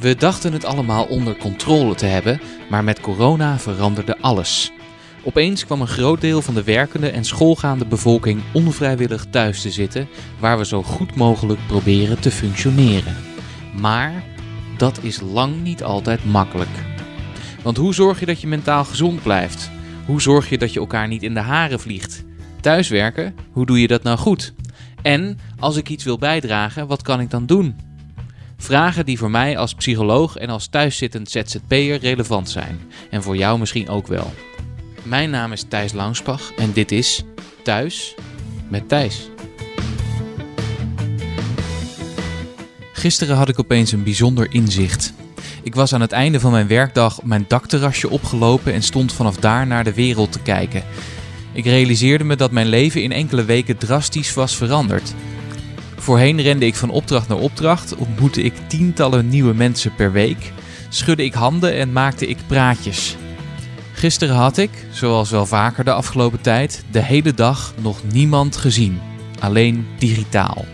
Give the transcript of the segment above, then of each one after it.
We dachten het allemaal onder controle te hebben, maar met corona veranderde alles. Opeens kwam een groot deel van de werkende en schoolgaande bevolking onvrijwillig thuis te zitten, waar we zo goed mogelijk proberen te functioneren. Maar dat is lang niet altijd makkelijk. Want hoe zorg je dat je mentaal gezond blijft? Hoe zorg je dat je elkaar niet in de haren vliegt? Thuiswerken, hoe doe je dat nou goed? En als ik iets wil bijdragen, wat kan ik dan doen? Vragen die voor mij als psycholoog en als thuiszittend ZZP'er relevant zijn. En voor jou misschien ook wel. Mijn naam is Thijs Langspach en dit is Thuis met Thijs. Gisteren had ik opeens een bijzonder inzicht. Ik was aan het einde van mijn werkdag mijn dakterrasje opgelopen en stond vanaf daar naar de wereld te kijken. Ik realiseerde me dat mijn leven in enkele weken drastisch was veranderd. Voorheen rende ik van opdracht naar opdracht, ontmoette ik tientallen nieuwe mensen per week, schudde ik handen en maakte ik praatjes. Gisteren had ik, zoals wel vaker de afgelopen tijd, de hele dag nog niemand gezien. Alleen digitaal.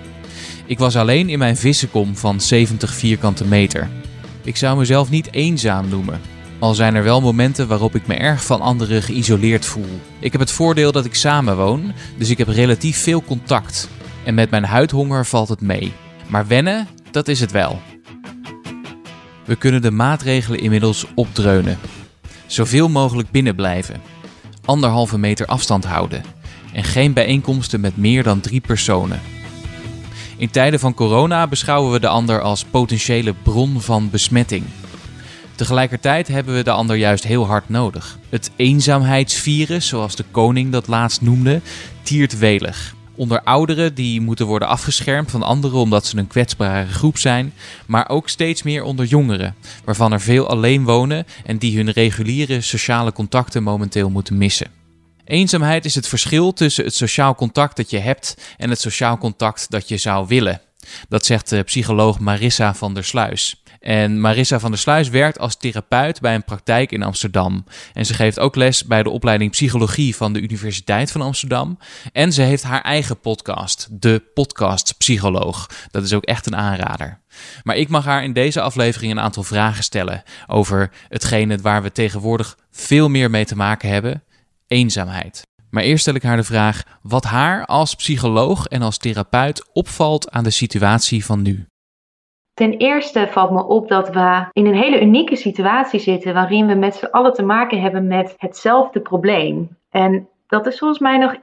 Ik was alleen in mijn vissenkom van 70 vierkante meter. Ik zou mezelf niet eenzaam noemen, al zijn er wel momenten waarop ik me erg van anderen geïsoleerd voel. Ik heb het voordeel dat ik samen woon, dus ik heb relatief veel contact. En met mijn huidhonger valt het mee. Maar wennen, dat is het wel. We kunnen de maatregelen inmiddels opdreunen. Zoveel mogelijk binnen blijven. Anderhalve meter afstand houden. En geen bijeenkomsten met meer dan drie personen. In tijden van corona beschouwen we de ander als potentiële bron van besmetting. Tegelijkertijd hebben we de ander juist heel hard nodig. Het eenzaamheidsvirus, zoals de koning dat laatst noemde, tiert welig. Onder ouderen die moeten worden afgeschermd van anderen omdat ze een kwetsbare groep zijn, maar ook steeds meer onder jongeren, waarvan er veel alleen wonen en die hun reguliere sociale contacten momenteel moeten missen. Eenzaamheid is het verschil tussen het sociaal contact dat je hebt en het sociaal contact dat je zou willen. Dat zegt de psycholoog Marissa van der Sluis. En Marissa van der Sluis werkt als therapeut bij een praktijk in Amsterdam. En ze geeft ook les bij de opleiding Psychologie van de Universiteit van Amsterdam. En ze heeft haar eigen podcast, de Podcast Psycholoog. Dat is ook echt een aanrader. Maar ik mag haar in deze aflevering een aantal vragen stellen over hetgene waar we tegenwoordig veel meer mee te maken hebben: eenzaamheid. Maar eerst stel ik haar de vraag wat haar als psycholoog en als therapeut opvalt aan de situatie van nu. Ten eerste valt me op dat we in een hele unieke situatie zitten waarin we met z'n allen te maken hebben met hetzelfde probleem. En dat is volgens mij nog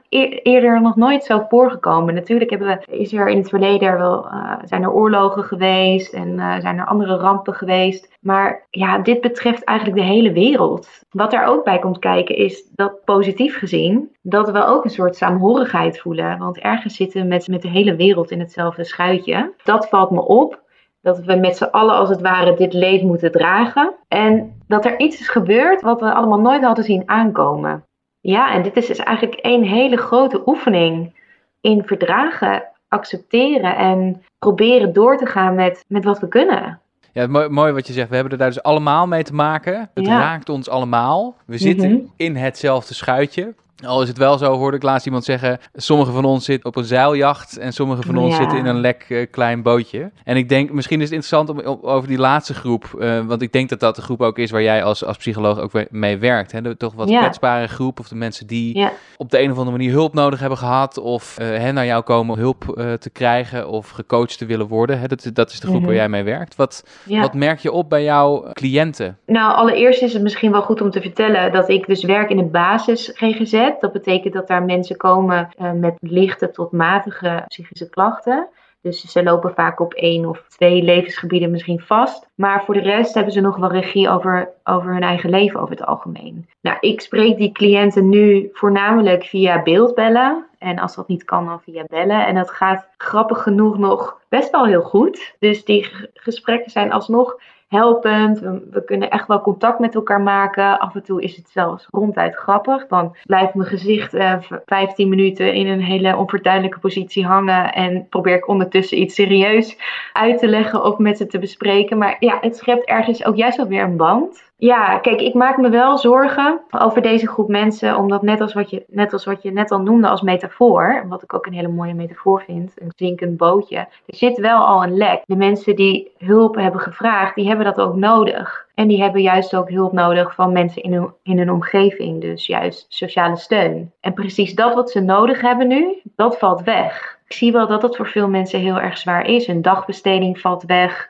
eerder nog nooit zo voorgekomen. Natuurlijk hebben we, is er in het verleden er wel, uh, zijn er oorlogen geweest en uh, zijn er andere rampen geweest. Maar ja, dit betreft eigenlijk de hele wereld. Wat er ook bij komt kijken is dat positief gezien, dat we ook een soort saamhorigheid voelen. Want ergens zitten we met, met de hele wereld in hetzelfde schuitje. Dat valt me op. Dat we met z'n allen als het ware dit leed moeten dragen. En dat er iets is gebeurd wat we allemaal nooit hadden zien aankomen. Ja, en dit is dus eigenlijk één hele grote oefening in verdragen, accepteren en proberen door te gaan met, met wat we kunnen. Ja, mooi, mooi wat je zegt. We hebben er daar dus allemaal mee te maken. Het raakt ons allemaal. We zitten mhm. in hetzelfde schuitje. Al is het wel zo, hoorde ik laatst iemand zeggen, sommige van ons zitten op een zeiljacht en sommige van ons zitten in een lek uh, klein bootje. En ik denk, misschien is het interessant om, over die laatste groep, uh, want ik denk dat dat de groep ook is waar jij als, als psycholoog ook mee werkt. Hè? De toch wat kwetsbare groep of de mensen die op de een of andere manier hulp nodig hebben gehad of uh, naar jou komen om hulp te krijgen of gecoacht te willen worden. Hè? Dat, dat is de groep waar mhm. jij mee werkt. Wat, wat merk je op bij jouw cliënten? Nou, allereerst is het misschien wel goed om te vertellen dat ik dus werk in de basis GGZ. Dat betekent dat daar mensen komen uh, met lichte tot matige psychische klachten. Dus ze lopen vaak op één of twee levensgebieden misschien vast. Maar voor de rest hebben ze nog wel regie over, over hun eigen leven over het algemeen. Nou, ik spreek die cliënten nu voornamelijk via beeldbellen. En als dat niet kan, dan via bellen. En dat gaat grappig genoeg nog best wel heel goed. Dus die gesprekken zijn alsnog helpend. We, kunnen echt wel contact met elkaar maken. Af en toe is het zelfs ronduit grappig. Dan blijft mijn gezicht eh, 15 minuten in een hele onverduidelijke positie hangen. En probeer ik ondertussen iets serieus uit te leggen of met ze te bespreken. Maar ja, het schept ergens ook juist wel weer een band. Ja, kijk, ik maak me wel zorgen over deze groep mensen, omdat net als wat je net, als wat je net al noemde als metafoor, wat ik ook een hele mooie metafoor vind, een zinkend bootje, er zit wel al een lek. De mensen die hulp hebben gevraagd, die hebben dat ook nodig. En die hebben juist ook hulp nodig van mensen in hun, in hun omgeving, dus juist sociale steun. En precies dat wat ze nodig hebben nu, dat valt weg. Ik zie wel dat dat voor veel mensen heel erg zwaar is. Een dagbesteding valt weg.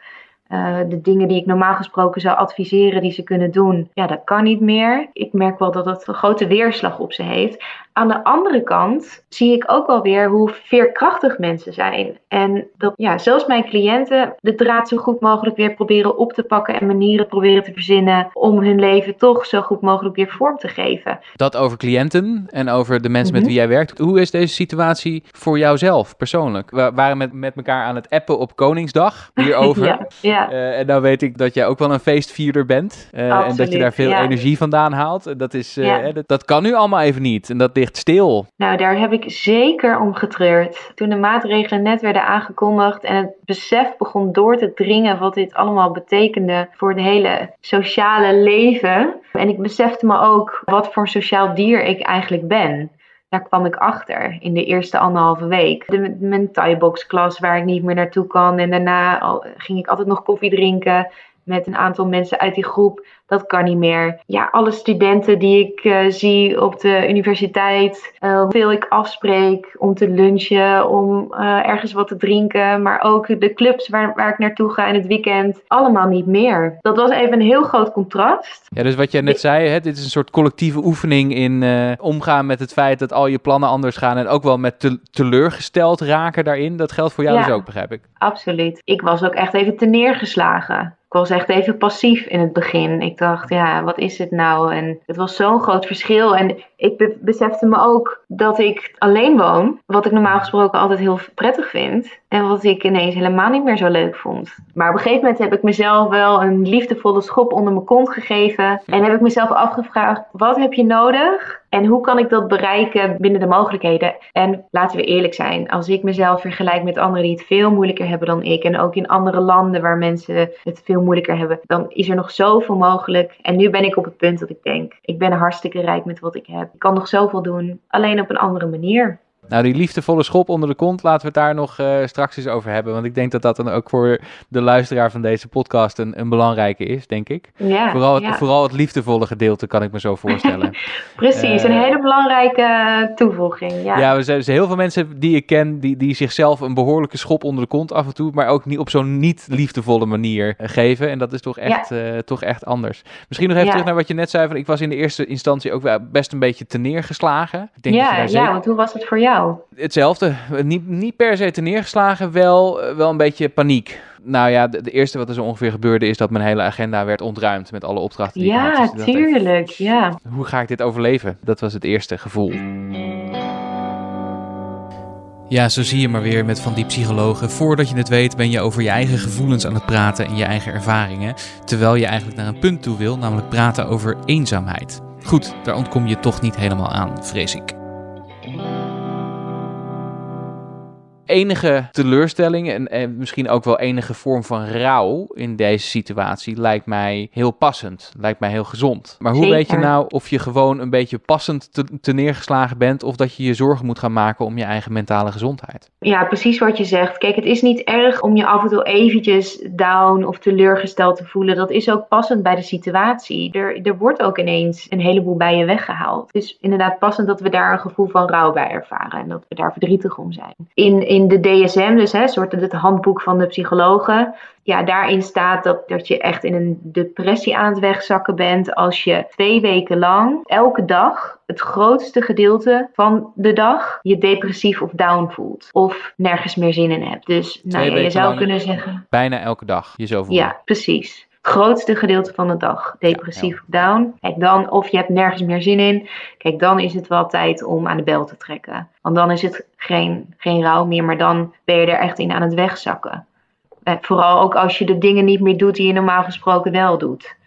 Uh, de dingen die ik normaal gesproken zou adviseren die ze kunnen doen, ja, dat kan niet meer. Ik merk wel dat dat een grote weerslag op ze heeft. Aan de andere kant zie ik ook wel weer hoe veerkrachtig mensen zijn. En dat ja, zelfs mijn cliënten de draad zo goed mogelijk weer proberen op te pakken en manieren proberen te verzinnen om hun leven toch zo goed mogelijk weer vorm te geven. Dat over cliënten en over de mensen met mhm. wie jij werkt. Hoe is deze situatie voor jouzelf persoonlijk? We waren met, met elkaar aan het appen op Koningsdag hierover. ja, ja. Uh, en nou weet ik dat jij ook wel een feestvierder bent. Uh, en dat je daar veel energie vandaan haalt. Dat, is, uh, dat, dat, kan nu allemaal even niet. En dat ligt stil. Nou, daar heb ik zeker om getreurd. Toen de maatregelen net werden aangekondigd en het besef begon door te dringen wat dit allemaal betekende voor het hele sociale leven. En ik besefte me ook wat voor sociaal dier ik eigenlijk ben. Daar kwam ik achter in de eerste anderhalve week. De, mijn Thai-box klas waar ik niet meer naartoe kan. En daarna ging ik altijd nog koffie drinken met een aantal mensen uit die groep. Dat kan niet meer. Ja, alle studenten die ik uh, zie op de universiteit, uh, hoeveel ik afspreek om te lunchen, om uh, ergens wat te drinken, maar ook de clubs waar, waar ik naartoe ga in het weekend, allemaal niet meer. Dat was even een heel groot contrast. Ja, dus wat jij net zei, hè, dit is een soort collectieve oefening in omgaan met het feit dat al je plannen anders gaan en ook wel met te teleurgesteld raken daarin. Dat geldt voor jou dus ook, begrijp ik. Absoluut. Ik was ook echt even te neergeslagen ik was echt even passief in het begin. Ik dacht, ja, wat is het nou? En het was zo'n groot verschil. En ik besefte me ook dat ik alleen woon. Wat ik normaal gesproken altijd heel prettig vind. En wat ik ineens helemaal niet meer zo leuk vond. Maar op een gegeven moment heb ik mezelf wel een liefdevolle schop onder mijn kont gegeven. En heb ik mezelf afgevraagd: wat heb je nodig? En hoe kan ik dat bereiken binnen de mogelijkheden? En laten we eerlijk zijn, als ik mezelf vergelijk met anderen die het veel moeilijker hebben dan ik, en ook in andere landen waar mensen het veel moeilijker hebben, dan is er nog zoveel mogelijk. En nu ben ik op het punt dat ik denk: ik ben hartstikke rijk met wat ik heb. Ik kan nog zoveel doen, alleen op een andere manier. Nou, die liefdevolle schop onder de kont, laten we het daar nog uh, straks eens over hebben. Want ik denk dat dat dan ook voor de luisteraar van deze podcast een, een belangrijke is, denk ik. Ja, vooral, het, vooral het liefdevolle gedeelte kan ik me zo voorstellen. Precies, een eh, hele belangrijke toevoeging. Ja, ja er zijn heel veel mensen die ik ken die, die zichzelf een behoorlijke schop onder de kont af en toe, maar ook niet op zo'n niet liefdevolle manier eh, geven. En dat is toch echt, toch echt anders. Misschien nog even terug naar wat je net zei. Van, ik was in de eerste instantie ook best een beetje te neergeslagen. Ik denk ja, dat ja, want hoe was het voor jou? Hetzelfde. Niet, niet per se te neergeslagen, wel, wel een beetje paniek. Nou ja, de, eerste wat er zo ongeveer gebeurde is dat mijn hele agenda werd ontruimd met alle opdrachten die ja, ik had. Dus tuurlijk, ja. Hoe ga ik dit overleven? Dat was het eerste gevoel. Ja, zo zie je maar weer met van die psychologen. Voordat je het weet ben je over je eigen gevoelens aan het praten en je eigen ervaringen. Terwijl je eigenlijk naar een punt toe wil, namelijk praten over eenzaamheid. Goed, daar ontkom je toch niet helemaal aan, vrees ik. Enige teleurstelling en, en, misschien ook wel enige vorm van rouw in deze situatie lijkt mij heel passend. Lijkt mij heel gezond. Maar hoe weet je nou of je gewoon een beetje passend te, te, neergeslagen bent of dat je je zorgen moet gaan maken om je eigen mentale gezondheid? Ja, precies wat je zegt. Kijk, het is niet erg om je af en toe eventjes down of teleurgesteld te voelen. Dat is ook passend bij de situatie. Er, er wordt ook ineens een heleboel bij je weggehaald. Het is inderdaad passend dat we daar een gevoel van rouw bij ervaren en dat we daar verdrietig om zijn. In, in in de DSM, dus hè, soort het handboek van de psychologen, ja, daarin staat dat, dat je echt in een depressie aan het wegzakken bent als je twee weken lang, elke dag, het grootste gedeelte van de dag, je depressief of down voelt. Of nergens meer zin in hebt. Dus nou, je zou kunnen zeggen. Bijna elke dag je zo voelt. Ja, precies grootste gedeelte van de dag depressief down. Kijk dan, of je hebt nergens meer zin in. Kijk, dan is het wel tijd om aan de bel te trekken. Want dan is het geen, geen rouw meer, maar dan ben je er echt in aan het wegzakken. Eh, vooral ook als je de dingen niet meer doet die je normaal gesproken wel doet.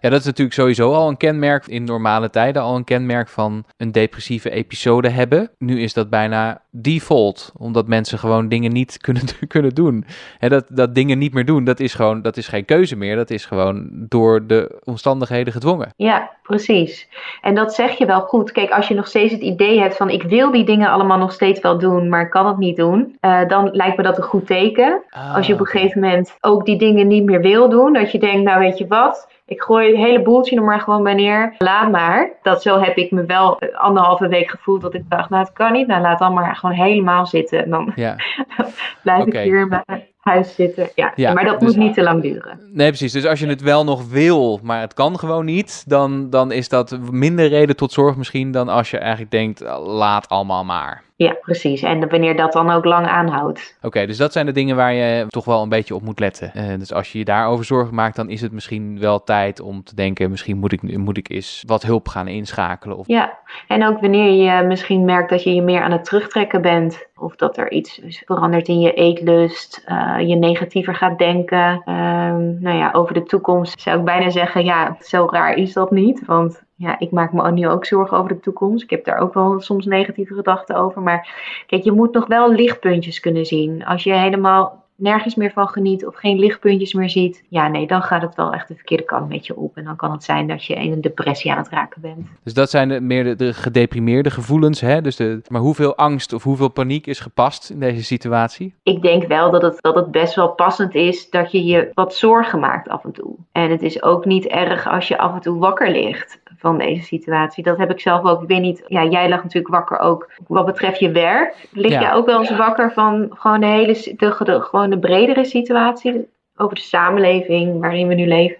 Ja, dat is natuurlijk sowieso al een kenmerk in normale tijden, al een kenmerk van een depressieve episode hebben. Nu is dat bijna default, omdat mensen gewoon dingen niet kunnen, kunnen doen. He, dat, dat dingen niet meer doen, dat is gewoon, dat is geen keuze meer, dat is gewoon door de omstandigheden gedwongen. Ja, precies. En dat zeg je wel goed. Kijk, als je nog steeds het idee hebt van ik wil die dingen allemaal nog steeds wel doen, maar ik kan het niet doen, uh, dan lijkt me dat een goed teken. Ah, als je op een gegeven moment ook die dingen niet meer wil doen, dat je denkt, nou weet je wat, ik gooi het hele boeltje er maar gewoon bij neer. Laat maar. Dat zo heb ik me wel anderhalve week gevoeld dat ik dacht, nou het kan niet. Nou laat dan maar gewoon helemaal zitten. En dan Ja. blijf ik hier in mijn huis zitten. Ja, Ja, maar dat dus- moet niet te lang duren. Nee, precies. Dus als je het wel nog wil, maar het kan gewoon niet, dan, dan is dat minder reden tot zorg misschien dan als je eigenlijk denkt, laat allemaal maar. Ja, precies. En wanneer dat dan ook lang aanhoudt. Oké, dus dat zijn de dingen waar je toch wel een beetje op moet letten. Eh, dus als je je daarover zorgen maakt, dan is het misschien wel tijd om te denken, misschien moet ik, moet ik eens wat hulp gaan inschakelen. Of... Ja, en ook wanneer je misschien merkt dat je je meer aan het terugtrekken bent. Of dat er iets verandert in je eetlust. eh, je negatiever gaat denken. Ehm, nou ja, over de toekomst zou ik bijna zeggen, ja, zo raar is dat niet. Want ja, ik maak me nu ook zorgen over de toekomst. Ik heb daar ook wel soms negatieve gedachten over. Maar kijk, je moet nog wel lichtpuntjes kunnen zien. Als je helemaal nergens meer van geniet of geen lichtpuntjes meer ziet, ja, nee, dan gaat het wel echt de verkeerde kant met je op. En dan kan het zijn dat je in een depressie aan het raken bent. Dus dat zijn de, meer de, de gedeprimeerde gevoelens. Hè? Dus de, maar hoeveel angst of hoeveel paniek is gepast in deze situatie? Ik denk wel dat het, dat het best wel passend is dat je je wat zorgen maakt af en toe. En het is ook niet erg als je af en toe wakker ligt van deze situatie. Dat heb ik zelf ook. Ik weet niet, ja, jij lag natuurlijk wakker ook wat betreft je werk. Lig Ja. jij ook wel eens wakker van gewoon de hele, de, gewoon de bredere situatie over de samenleving waarin we nu leven?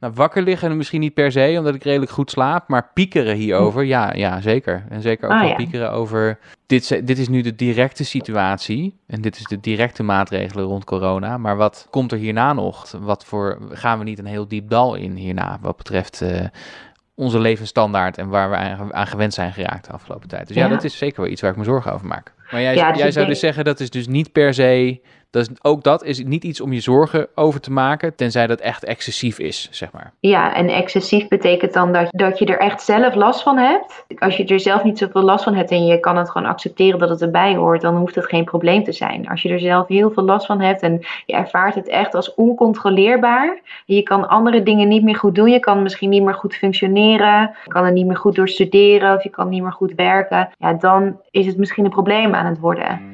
Nou, wakker liggen misschien niet per se, omdat ik redelijk goed slaap. Maar piekeren hierover, ja, ja zeker. En zeker ook ja. piekeren over... Dit, dit is nu de directe situatie. En dit is de directe maatregelen rond corona. Maar wat komt er hierna nog? Wat voor... Gaan we niet een heel diep dal in hierna? Wat betreft eh, onze levensstandaard en waar we aan, aan gewend zijn geraakt de afgelopen tijd. Dus ja, Ja. dat is zeker wel iets waar ik me zorgen over maak. Maar jij, Ja, dus jij zou denk- dus zeggen, dat is dus niet per se... Is, ook dat is niet iets om je zorgen over te maken, tenzij dat echt excessief is, zeg maar. Ja, en excessief betekent dan dat, dat je er echt zelf last van hebt. Als je er zelf niet zoveel last van hebt en je kan het gewoon accepteren dat het erbij hoort, dan hoeft het geen probleem te zijn. Als je er zelf heel veel last van hebt en je ervaart het echt als oncontroleerbaar, je kan andere dingen niet meer goed doen, je kan misschien niet meer goed functioneren, je kan er niet meer goed door studeren of je kan niet meer goed werken, ja, dan is het misschien een probleem aan het worden.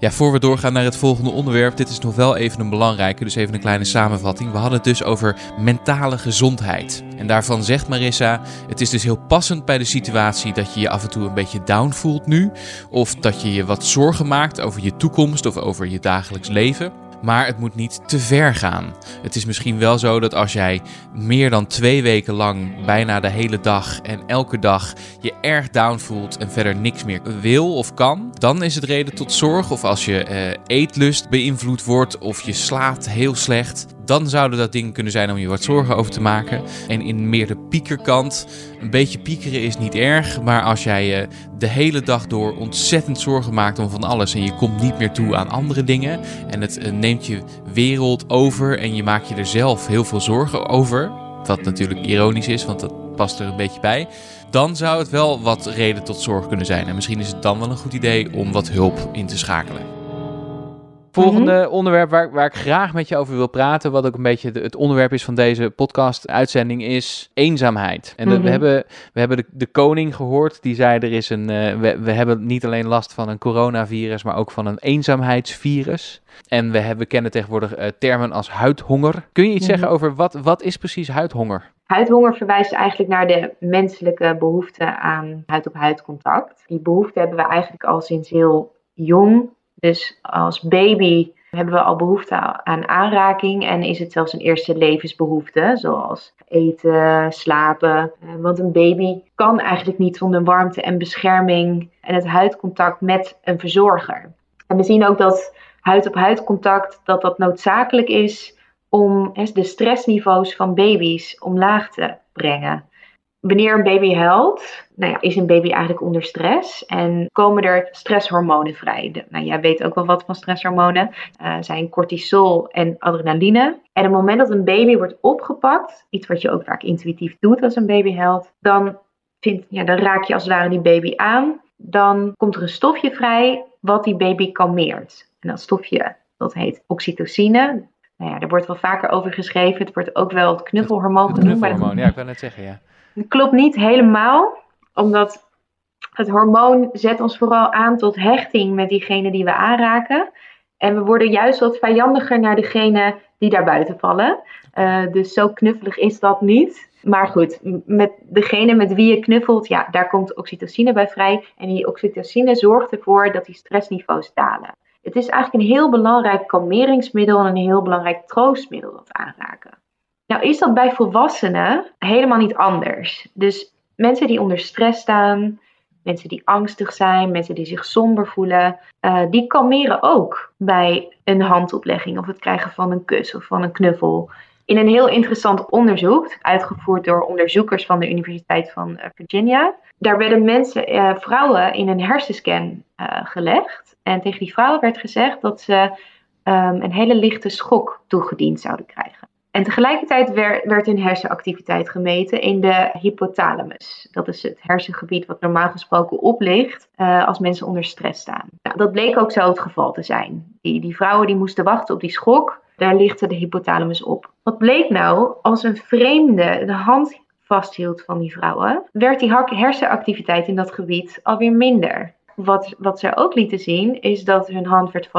Ja, voor we doorgaan naar het volgende onderwerp, dit is nog wel even een belangrijke, dus even een kleine samenvatting. We hadden het dus over mentale gezondheid. En daarvan zegt Marissa, het is dus heel passend bij de situatie dat je je af en toe een beetje down voelt nu. Of dat je je wat zorgen maakt over je toekomst of over je dagelijks leven. Maar het moet niet te ver gaan. Het is misschien wel zo dat als jij meer dan twee weken lang, bijna de hele dag en elke dag je erg down voelt en verder niks meer wil of kan, dan is het reden tot zorg. Of als je eh, eetlust beïnvloed wordt of je slaapt heel slecht, dan zouden dat dingen kunnen zijn om je wat zorgen over te maken. En in meer de piekerkant, een beetje piekeren is niet erg, maar als jij je de hele dag door ontzettend zorgen maakt om van alles en je komt niet meer toe aan andere dingen en het eh, neemt je wereld over en je maakt je er zelf heel veel zorgen over, wat natuurlijk ironisch is, want dat past er een beetje bij, dan zou het wel wat reden tot zorg kunnen zijn. En misschien is het dan wel een goed idee om wat hulp in te schakelen. Volgende onderwerp waar, waar ik graag met je over wil praten, wat ook een beetje de- het onderwerp is van deze podcast-uitzending, is eenzaamheid. En de- Mhm. we hebben, we hebben de, de koning gehoord, die zei er is een, eh, we, we hebben niet alleen last van een coronavirus, maar ook van een eenzaamheidsvirus. En we, hebben, we kennen tegenwoordig eh, termen als huidhonger. Kun je iets Mhm. zeggen over wat, wat is precies huidhonger? Huidhonger verwijst eigenlijk naar de menselijke behoefte aan huid-op-huid contact. Die behoefte hebben we eigenlijk al sinds heel jong. Dus als baby hebben we al behoefte aan aanraking en is het zelfs een eerste levensbehoefte, zoals eten, slapen. Eh, Want een baby kan eigenlijk niet zonder warmte en bescherming en het huidcontact met een verzorger. En we zien ook dat huid-op-huid contact dat dat noodzakelijk is om de stressniveaus van baby's omlaag te brengen. wanneer een baby huilt, nou ja, is een baby eigenlijk onder stress en komen er stresshormonen vrij. nou, jij weet ook wel wat van stresshormonen. Uh, zijn cortisol en adrenaline. En op het moment dat een baby wordt opgepakt, iets wat je ook vaak intuïtief doet als een baby huilt, dan, vindt, ja, dan raak je als het ware die baby aan. Dan komt er een stofje vrij wat die baby kalmeert. En dat stofje, dat heet oxytocine. Nou ja, er wordt wel vaker over geschreven. Het wordt ook wel het knuffelhormoon genoemd. Knuffelhormoon, ja, ik kan net zeggen, ja. Dat klopt niet helemaal, omdat het hormoon zet ons vooral aan tot hechting met diegene die we aanraken. En we worden juist wat vijandiger naar degene die daar buiten vallen. Uh, dus zo knuffelig is dat niet. Maar goed, met degene met wie je knuffelt, ja, daar komt oxytocine bij vrij. En die oxytocine zorgt ervoor dat die stressniveaus dalen. Het is eigenlijk een heel belangrijk kalmeringsmiddel en een heel belangrijk troostmiddel dat aanraken. Nou is dat bij volwassenen helemaal niet anders. Dus mensen die onder stress staan, mensen die angstig zijn, mensen die zich somber voelen, uh, die kalmeren ook bij een handoplegging of het krijgen van een kus of van een knuffel. In een heel interessant onderzoek, uitgevoerd door onderzoekers van de Universiteit van eh, Virginia. Daar werden mensen, uh, vrouwen in een hersenscan gelegd. En tegen die vrouwen werd gezegd dat ze um, een hele lichte schok toegediend zouden krijgen. En tegelijkertijd werd, werd hun hersenactiviteit gemeten in de hypothalamus. Dat is het hersengebied wat normaal gesproken oplicht uh, als mensen onder stress staan. Nou, dat bleek ook zo het geval te zijn. Die, die vrouwen die moesten wachten op die schok, daar lichtte de hypothalamus op. Wat bleek nou? Als een vreemde de hand vasthield van die vrouwen, werd die hersenactiviteit in dat gebied alweer minder. Wat, wat zij ook lieten zien, is dat hun hand werd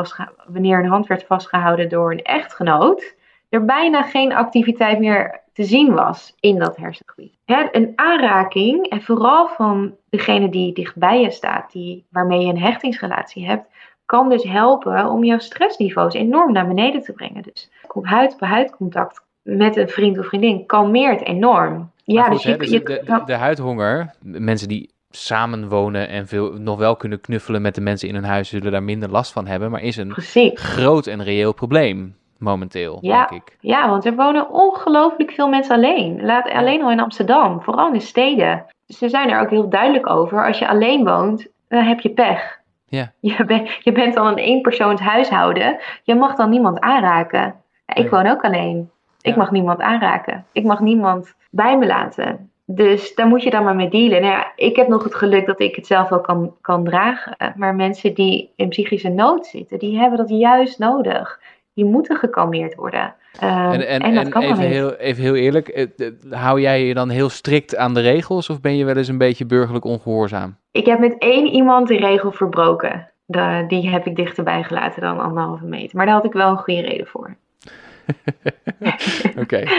wanneer hun hand werd vastgehouden door een echtgenoot, er bijna geen activiteit meer te zien was in dat hersengebied. een aanraking, en vooral van degene die dichtbij je staat, die, waarmee je een hechtingsrelatie hebt, kan dus helpen om jouw stressniveaus enorm naar beneden te brengen. Dus huid-op-huid contact met een vriend of vriendin kalmeert enorm. Ja, dus, je, dus je, de, de, huidhonger, mensen die samenwonen en veel, nog wel kunnen knuffelen met de mensen in hun huis, zullen daar minder last van hebben, maar is een groot en reëel probleem momenteel, ja, denk ik. Ja, want er wonen ongelooflijk veel mensen alleen. Laat, alleen al in Amsterdam, vooral in de steden. Ze zijn er ook heel duidelijk over. Als je alleen woont, dan heb je pech. Ja. Je, ben, je bent dan een eenpersoons huishouden. Je mag dan niemand aanraken. Ik woon ook alleen. Ik mag niemand aanraken. Ik mag niemand bij me laten. Dus daar moet je dan maar mee dealen. Nou ja, ik heb nog het geluk dat ik het zelf wel kan, kan dragen. Maar mensen die in psychische nood zitten, die hebben dat juist nodig die moeten gekalmeerd worden. Uh, en, en, en, dat kan even, heel, even heel eerlijk, eh, hou jij je dan heel strikt aan de regels of ben je wel eens een beetje burgerlijk ongehoorzaam? Ik heb met één iemand de regel verbroken. De, die heb ik dichterbij gelaten dan anderhalve meter. Maar daar had ik wel een goede reden voor. Oké.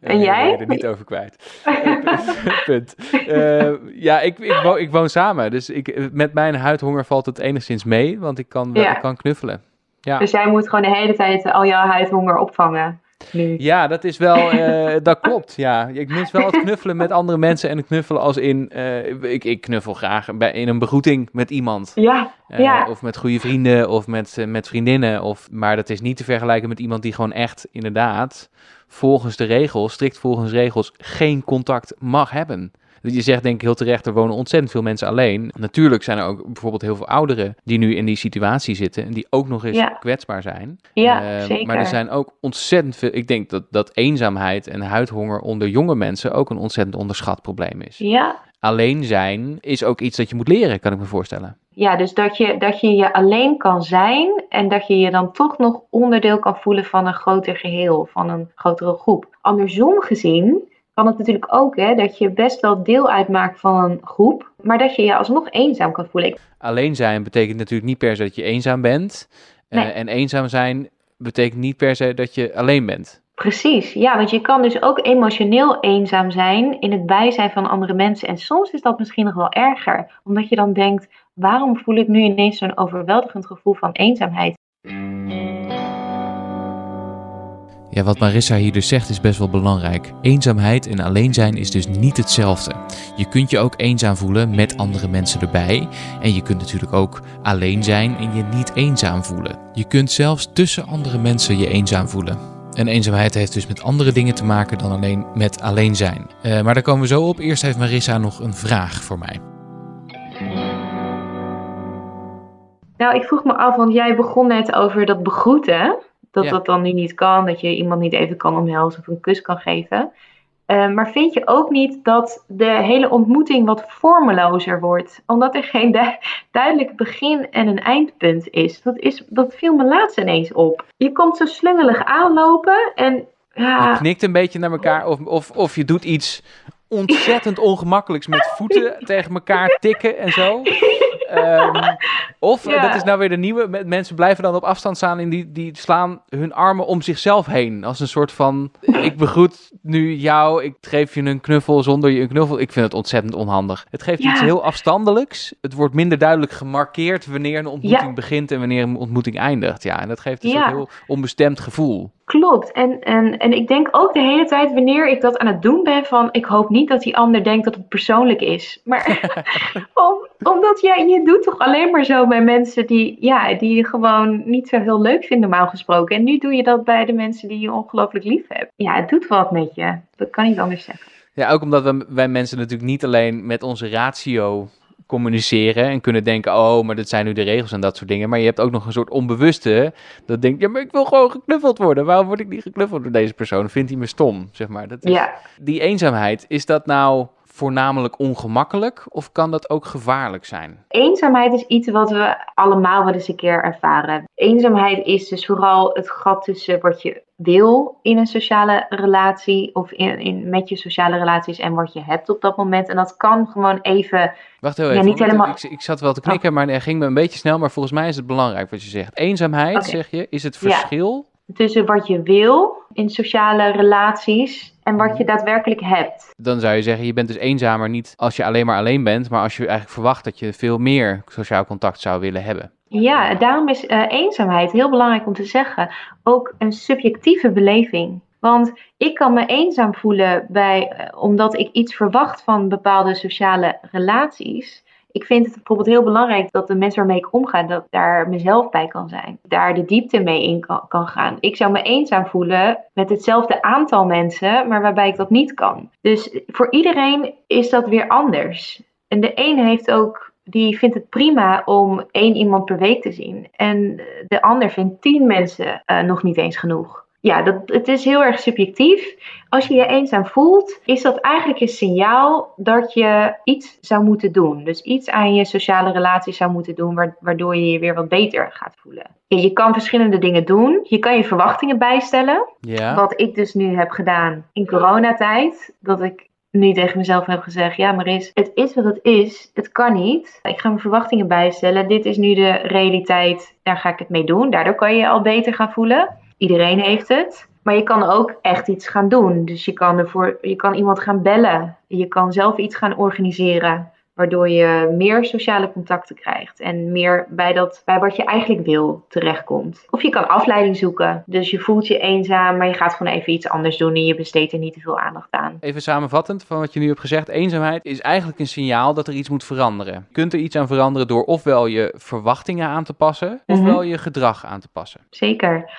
En jij? Ik ben er niet over kwijt. Punt. Uh, ja, ik, ik, woon, ik woon samen. Dus ik, met mijn huidhonger valt het enigszins mee, want ik kan, ik kan knuffelen. Ja. Dus jij moet gewoon de hele tijd al jouw huidhonger opvangen. Nu. Ja, dat is wel, uh, dat klopt. Ja, ik mis wel het knuffelen met andere mensen en knuffelen als in, uh, ik, ik knuffel graag bij, in een begroeting met iemand. Ja, uh, ja. Of met goede vrienden of met, met vriendinnen. Of, maar dat is niet te vergelijken met iemand die gewoon echt inderdaad volgens de regels, strikt volgens regels, geen contact mag hebben. Je zegt denk ik heel terecht, er wonen ontzettend veel mensen alleen. Natuurlijk zijn er ook bijvoorbeeld heel veel ouderen die nu in die situatie zitten en die ook nog eens kwetsbaar zijn. Ja, uh, zeker. Maar er zijn ook ontzettend veel, ik denk dat, dat eenzaamheid en huidhonger onder jonge mensen ook een ontzettend onderschat probleem is. Ja. Alleen zijn is ook iets dat je moet leren, kan ik me voorstellen. Ja, dus dat je, dat je je alleen kan zijn en dat je je dan toch nog onderdeel kan voelen van een groter geheel, van een grotere groep. Andersom gezien kan het natuurlijk ook hè, dat je best wel deel uitmaakt van een groep, maar dat je je alsnog eenzaam kan voelen. Alleen zijn betekent natuurlijk niet per se dat je eenzaam bent. Uh, en eenzaam zijn betekent niet per se dat je alleen bent. Precies, ja, want je kan dus ook emotioneel eenzaam zijn in het bijzijn van andere mensen. En soms is dat misschien nog wel erger, omdat je dan denkt: waarom voel ik nu ineens zo'n overweldigend gevoel van eenzaamheid? Ja, wat Marissa hier dus zegt is best wel belangrijk. Eenzaamheid en alleen zijn is dus niet hetzelfde. Je kunt je ook eenzaam voelen met andere mensen erbij. En je kunt natuurlijk ook alleen zijn en je niet eenzaam voelen. Je kunt zelfs tussen andere mensen je eenzaam voelen. En eenzaamheid heeft dus met andere dingen te maken dan alleen met alleen zijn. Uh, maar daar komen we zo op. Eerst heeft Marissa nog een vraag voor mij. Nou, ik vroeg me af, want jij begon net over dat begroeten. Dat dat dan nu niet kan, dat je iemand niet even kan omhelzen of een kus kan geven. Uh, maar vind je ook niet dat de hele ontmoeting wat vormelozer wordt? Omdat er geen du duidelijk begin en een eindpunt is. Dat, is. dat viel me laatst ineens op. Je komt zo slungelig aanlopen en... Ja, je knikt een beetje naar elkaar of, of, of je doet iets ontzettend ongemakkelijks met voeten tegen elkaar tikken en zo. Um, of, dat is nou weer de nieuwe, mensen blijven dan op afstand staan en die, die slaan hun armen om zichzelf heen. Als een soort van, ik begroet nu jou, ik geef je een knuffel zonder je een knuffel. Ik vind het ontzettend onhandig. Het geeft iets heel afstandelijks. Het wordt minder duidelijk gemarkeerd wanneer een ontmoeting begint en wanneer een ontmoeting eindigt. Ja, en dat geeft een heel onbestemd gevoel. Klopt. En, en, en ik denk ook de hele tijd wanneer ik dat aan het doen ben van ik hoop niet dat die ander denkt dat het persoonlijk is. Maar om, omdat jij, je doet toch alleen maar zo bij mensen die, ja, die je gewoon niet zo heel leuk vinden normaal gesproken. En nu doe je dat bij de mensen die je ongelooflijk lief hebt. Ja, het doet wat met je. Dat kan niet anders zeggen. Ja, ook omdat we, wij mensen natuurlijk niet alleen met onze ratio communiceren en kunnen denken, oh, maar dat zijn nu de regels en dat soort dingen. Maar je hebt ook nog een soort onbewuste dat denkt, ja, maar ik wil gewoon geknuffeld worden. Waarom word ik niet geknuffeld door deze persoon? Vindt hij me stom, zeg maar. Dat is, ja. Die eenzaamheid, is dat nou voornamelijk ongemakkelijk of kan dat ook gevaarlijk zijn? Eenzaamheid is iets wat we allemaal wel eens een keer ervaren. Eenzaamheid is dus vooral het gat tussen wat je wil in een sociale relatie of in, in, met je sociale relaties en wat je hebt op dat moment. En dat kan gewoon even. Wacht heel even. niet helemaal... ik, ik, zat wel te knikken, oh. maar er ging me een beetje snel. Maar volgens mij is het belangrijk wat je zegt. Eenzaamheid, zeg je, is het verschil. Tussen wat je wil in sociale relaties en wat je daadwerkelijk hebt. Dan zou je zeggen, je bent dus eenzamer niet als je alleen maar alleen bent, maar als je eigenlijk verwacht dat je veel meer sociaal contact zou willen hebben. Ja, daarom is uh, eenzaamheid heel belangrijk om te zeggen. Ook een subjectieve beleving. Want ik kan me eenzaam voelen bij, uh, omdat ik iets verwacht van bepaalde sociale relaties ik vind het bijvoorbeeld heel belangrijk dat de mensen waarmee ik omga, dat daar mezelf bij kan zijn. Daar de diepte mee in kan, gaan. Ik zou me eenzaam voelen met hetzelfde aantal mensen, maar waarbij ik dat niet kan. Dus voor iedereen is dat weer anders. En de een heeft ook die vindt het prima om één iemand per week te zien. En de ander vindt tien mensen uh, nog niet eens genoeg ja, dat, het is heel erg subjectief. Als je je eenzaam voelt, is dat eigenlijk een signaal dat je iets zou moeten doen. Dus iets aan je sociale relaties zou moeten doen, waardoor je je weer wat beter gaat voelen. je kan verschillende dingen doen. Je kan je verwachtingen bijstellen. Ja. Wat ik dus nu heb gedaan in coronatijd. Dat ik nu tegen mezelf heb gezegd: Ja, Maris, het is wat het is. Het kan niet. Ik ga mijn verwachtingen bijstellen. Dit is nu de realiteit. Daar ga ik het mee doen. Daardoor kan je je al beter gaan voelen. Iedereen heeft het. Maar je kan ook echt iets gaan doen. Dus je kan, ervoor, je kan iemand gaan bellen. Je kan zelf iets gaan organiseren. Waardoor je meer sociale contacten krijgt. En meer bij, dat, bij wat je eigenlijk wil terechtkomt. Of je kan afleiding zoeken. Dus je voelt je eenzaam, maar je gaat gewoon even iets anders doen. En je besteedt er niet te veel aandacht aan. Even samenvattend van wat je nu hebt gezegd. Eenzaamheid is eigenlijk een signaal dat er iets moet veranderen. Je kunt er iets aan veranderen door ofwel je verwachtingen aan te passen. Ofwel mhm. je gedrag aan te passen. Zeker.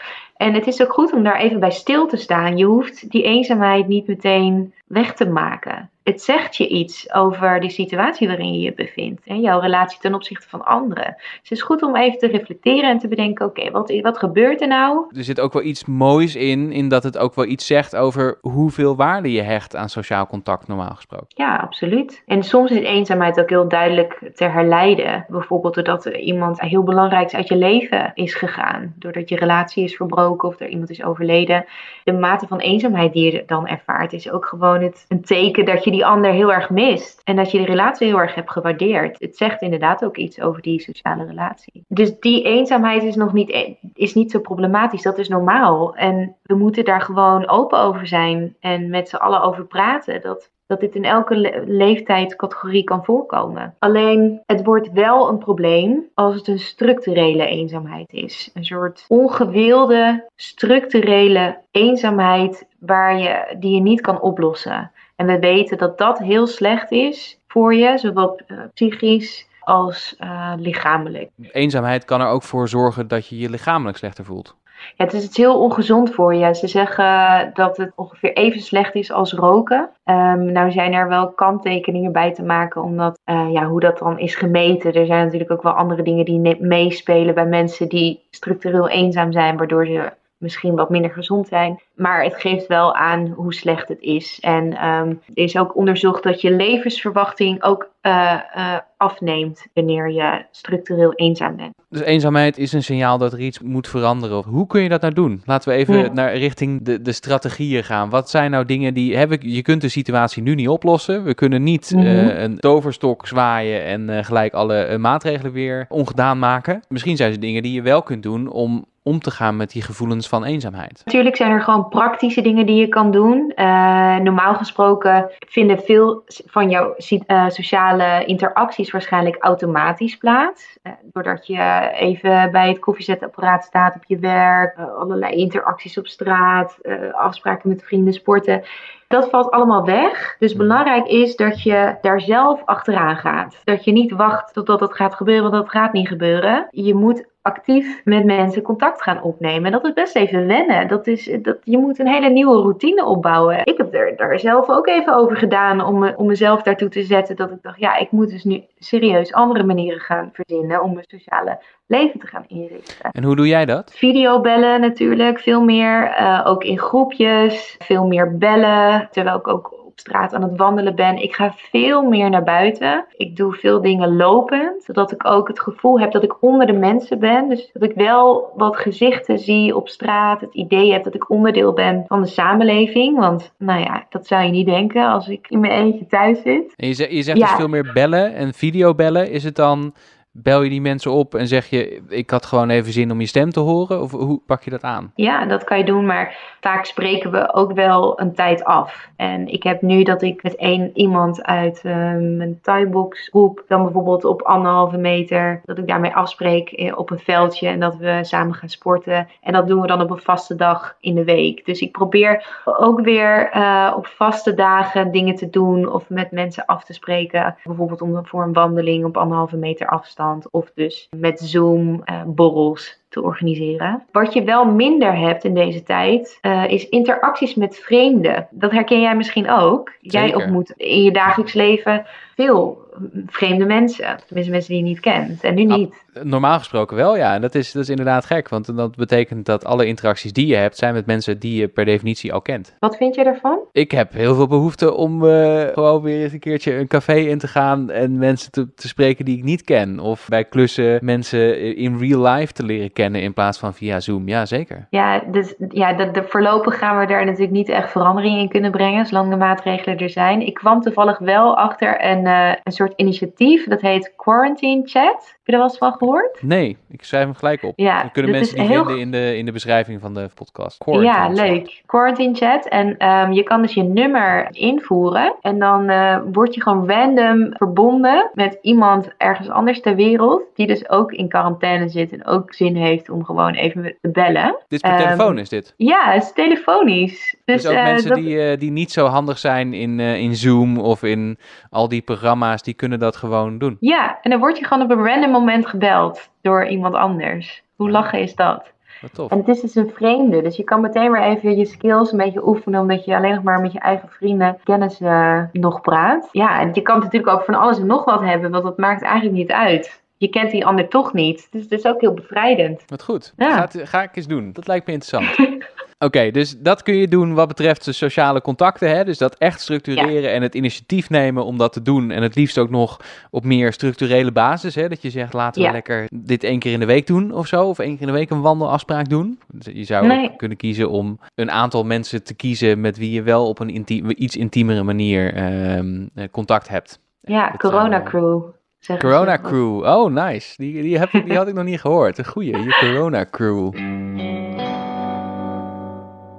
En het is ook goed om daar even bij stil te staan. Je hoeft die eenzaamheid niet meteen weg te maken het zegt je iets over die situatie waarin je je bevindt. En jouw relatie ten opzichte van anderen. Dus het is goed om even te reflecteren en te bedenken: oké, wat, wat gebeurt er nou? Er zit ook wel iets moois in, in dat het ook wel iets zegt over hoeveel waarde je hecht aan sociaal contact, normaal gesproken. Ja, absoluut. En soms is eenzaamheid ook heel duidelijk te herleiden. Bijvoorbeeld doordat er iemand heel belangrijks uit je leven is gegaan. Doordat je relatie is verbroken of er iemand is overleden. De mate van eenzaamheid die je dan ervaart, is ook gewoon het, een teken dat je die ander heel erg mist. En dat je de relatie heel erg hebt gewaardeerd. Het zegt inderdaad ook iets over die sociale relatie. Dus die eenzaamheid is nog niet, e- is niet zo problematisch. Dat is normaal. En we moeten daar gewoon open over zijn en met z'n allen over praten. Dat dat dit in elke le leeftijdscategorie kan voorkomen. Alleen het wordt wel een probleem als het een structurele eenzaamheid is. Een soort ongewilde structurele eenzaamheid waar je, die je niet kan oplossen. En we weten dat dat heel slecht is voor je, zowel uh, psychisch als uh, lichamelijk. Eenzaamheid kan er ook voor zorgen dat je je lichamelijk slechter voelt. Ja, het is heel ongezond voor je. Ze zeggen dat het ongeveer even slecht is als roken. Um, nou zijn er wel kanttekeningen bij te maken, omdat uh, ja, hoe dat dan is gemeten. Er zijn natuurlijk ook wel andere dingen die meespelen bij mensen die structureel eenzaam zijn, waardoor ze misschien wat minder gezond zijn. Maar het geeft wel aan hoe slecht het is. En um, er is ook onderzocht dat je levensverwachting ook uh, uh, afneemt wanneer je structureel eenzaam bent. Dus eenzaamheid is een signaal dat er iets moet veranderen. Hoe kun je dat nou doen? Laten we even naar richting de, de strategieën gaan. Wat zijn nou dingen die hebben? Je kunt de situatie nu niet oplossen. We kunnen niet mm -hmm. uh, een toverstok zwaaien en gelijk alle maatregelen weer ongedaan maken. Misschien zijn er dingen die je wel kunt doen om om te gaan met die gevoelens van eenzaamheid? Natuurlijk zijn er gewoon praktische dingen die je kan doen. Uh, normaal gesproken vinden veel van jouw uh, sociale interacties waarschijnlijk automatisch plaats. Uh, doordat je even bij het koffiezetapparaat staat op je werk, allerlei interacties op straat, afspraken met vrienden, sporten. Dat valt allemaal weg. Dus belangrijk is dat je daar zelf achteraan gaat. Dat je niet wacht totdat het gaat gebeuren, want dat gaat niet gebeuren. Je moet actief met mensen contact gaan opnemen. En dat is best even wennen. Dat is, dat, je moet een hele nieuwe routine opbouwen. Ik heb er daar zelf ook even over gedaan om, me, om mezelf daartoe te zetten. Dat ik dacht, ja, ik moet dus nu serieus andere manieren gaan verzinnen om mijn sociale leven te gaan inrichten. En hoe doe jij dat? Videobellen natuurlijk, veel meer. Uh, ook in groepjes, veel meer bellen. Terwijl ik ook op straat aan het wandelen ben. Ik ga veel meer naar buiten. Ik doe veel dingen lopend, zodat ik ook het gevoel heb dat ik onder de mensen ben. Dus dat ik wel wat gezichten zie op straat. Het idee heb dat ik onderdeel ben van de samenleving. Want nou ja, dat zou je niet denken als ik in mijn eentje thuis zit. En je zegt, je zegt ja. dus veel meer bellen en videobellen. Is het dan bel je die mensen op en zeg je: Ik had gewoon even zin om je stem te horen? Of hoe pak je dat aan? Ja, dat kan je doen, maar vaak spreken we ook wel een tijd af. En ik heb nu dat ik met één iemand uit uh, mijn Thai-box groep, dan bijvoorbeeld op anderhalve meter, dat ik daarmee afspreek op een veldje en dat we samen gaan sporten. En dat doen we dan op een vaste dag in de week. Dus ik probeer ook weer uh, op vaste dagen dingen te doen of met mensen af te spreken. Bijvoorbeeld om voor een wandeling op anderhalve meter afstand of dus met Zoom uh, borrels te organiseren. Wat je wel minder hebt in deze tijd, uh, is interacties met vreemden. Dat herken jij misschien ook. Zeker. Jij ontmoet in je dagelijks leven veel vreemde mensen. Tenminste, mensen die je niet kent. En nu niet. Normaal gesproken wel, ja. En dat is, dat is inderdaad gek. Want dat betekent dat alle interacties die je hebt, zijn met mensen die je per definitie al kent. Wat vind je daarvan? Ik heb heel veel behoefte om uh, gewoon weer eens een keertje een café in te gaan en mensen te, te spreken die ik niet ken. Of bij klussen mensen in real life te leren kennen in plaats van via Zoom. Ja, zeker. Ja, dus ja, de, de, voorlopig gaan we daar natuurlijk niet echt verandering in kunnen brengen, zolang de maatregelen er zijn. Ik kwam toevallig wel achter een, uh, een soort initiatief, dat heet Quarantine Chat. Heb je er wel eens van gehoord? Nee, ik schrijf hem gelijk op. Ja, Dan kunnen mensen die heel... vinden in de, in de beschrijving van de podcast. Quarantine ja, leuk. Chat. Quarantine Chat. En um, je kan dus je nummer invoeren. En dan uh, word je gewoon random verbonden met iemand ergens anders ter wereld. Die dus ook in quarantaine zit en ook zin heeft om gewoon even te bellen. Dit is per um, telefoon, is dit? Ja, het is telefonisch. Dus, dus ook uh, mensen dat... die, uh, die niet zo handig zijn in, in Zoom of in al die programma's, die kunnen dat gewoon doen. Ja, en dan word je gewoon op een random moment gebeld door iemand anders. Hoe lachen is dat? Tof. En het is dus een vreemde, dus je kan meteen weer even je skills een beetje oefenen, omdat je alleen nog maar met je eigen vrienden kennis uh, nog praat. Ja, en je kan natuurlijk ook van alles en nog wat hebben, want dat maakt eigenlijk niet uit. Je kent die ander toch niet, dus het is ook heel bevrijdend. Wat goed, ja. ga, ik eens doen. Dat lijkt me interessant. Oké, okay, dus dat kun je doen wat betreft de sociale contacten. Hè? Dus dat echt structureren ja. en het initiatief nemen om dat te doen. En het liefst ook nog op meer structurele basis. Hè? Dat je zegt, laten we ja. lekker dit één keer in de week doen of zo. Of één keer in de week een wandelafspraak doen. Je zou nee. kunnen kiezen om een aantal mensen te kiezen met wie je wel op een iets intiemere manier um, contact hebt. Ja, dat, Corona Crew. Corona Crew, oh nice. Die, die, heb, die had ik nog niet gehoord. Een goeie, je Corona Crew.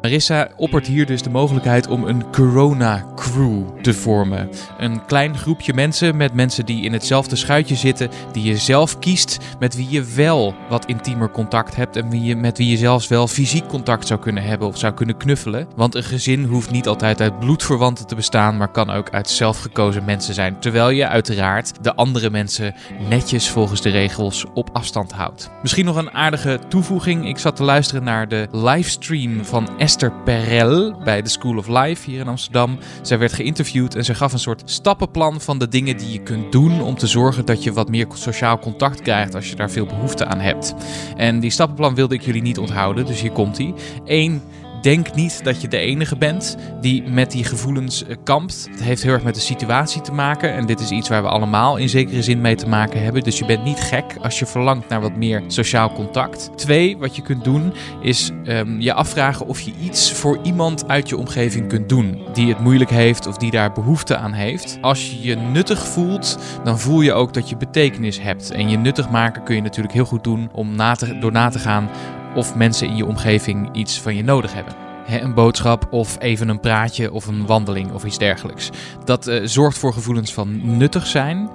Marissa oppert hier dus de mogelijkheid om een corona crew te vormen. Een klein groepje mensen met mensen die in hetzelfde schuitje zitten, die je zelf kiest, met wie je wel wat intiemer contact hebt en wie je, met wie je zelfs wel fysiek contact zou kunnen hebben of zou kunnen knuffelen. Want een gezin hoeft niet altijd uit bloedverwanten te bestaan, maar kan ook uit zelfgekozen mensen zijn. Terwijl je uiteraard de andere mensen netjes volgens de regels op afstand houdt. Misschien nog een aardige toevoeging. Ik zat te luisteren naar de livestream van Esther Perel bij de School of Life hier in Amsterdam. Zij werd geïnterviewd en ze gaf een soort stappenplan van de dingen die je kunt doen om te zorgen dat je wat meer sociaal contact krijgt als je daar veel behoefte aan hebt. En die stappenplan wilde ik jullie niet onthouden, dus hier komt hij. 1 denk niet dat je de enige bent die met die gevoelens eh, kampt. Het heeft heel erg met de situatie te maken. En dit is iets waar we allemaal in zekere zin mee te maken hebben. Dus je bent niet gek als je verlangt naar wat meer sociaal contact. Twee, wat je kunt doen, is um, je afvragen of je iets voor iemand uit je omgeving kunt doen. Die het moeilijk heeft of die daar behoefte aan heeft. Als je je nuttig voelt, dan voel je ook dat je betekenis hebt. En je nuttig maken kun je natuurlijk heel goed doen om na te, door na te gaan of mensen in je omgeving iets van je nodig hebben. een boodschap of even een praatje of een wandeling of iets dergelijks. Dat uh, zorgt voor gevoelens van nuttig zijn.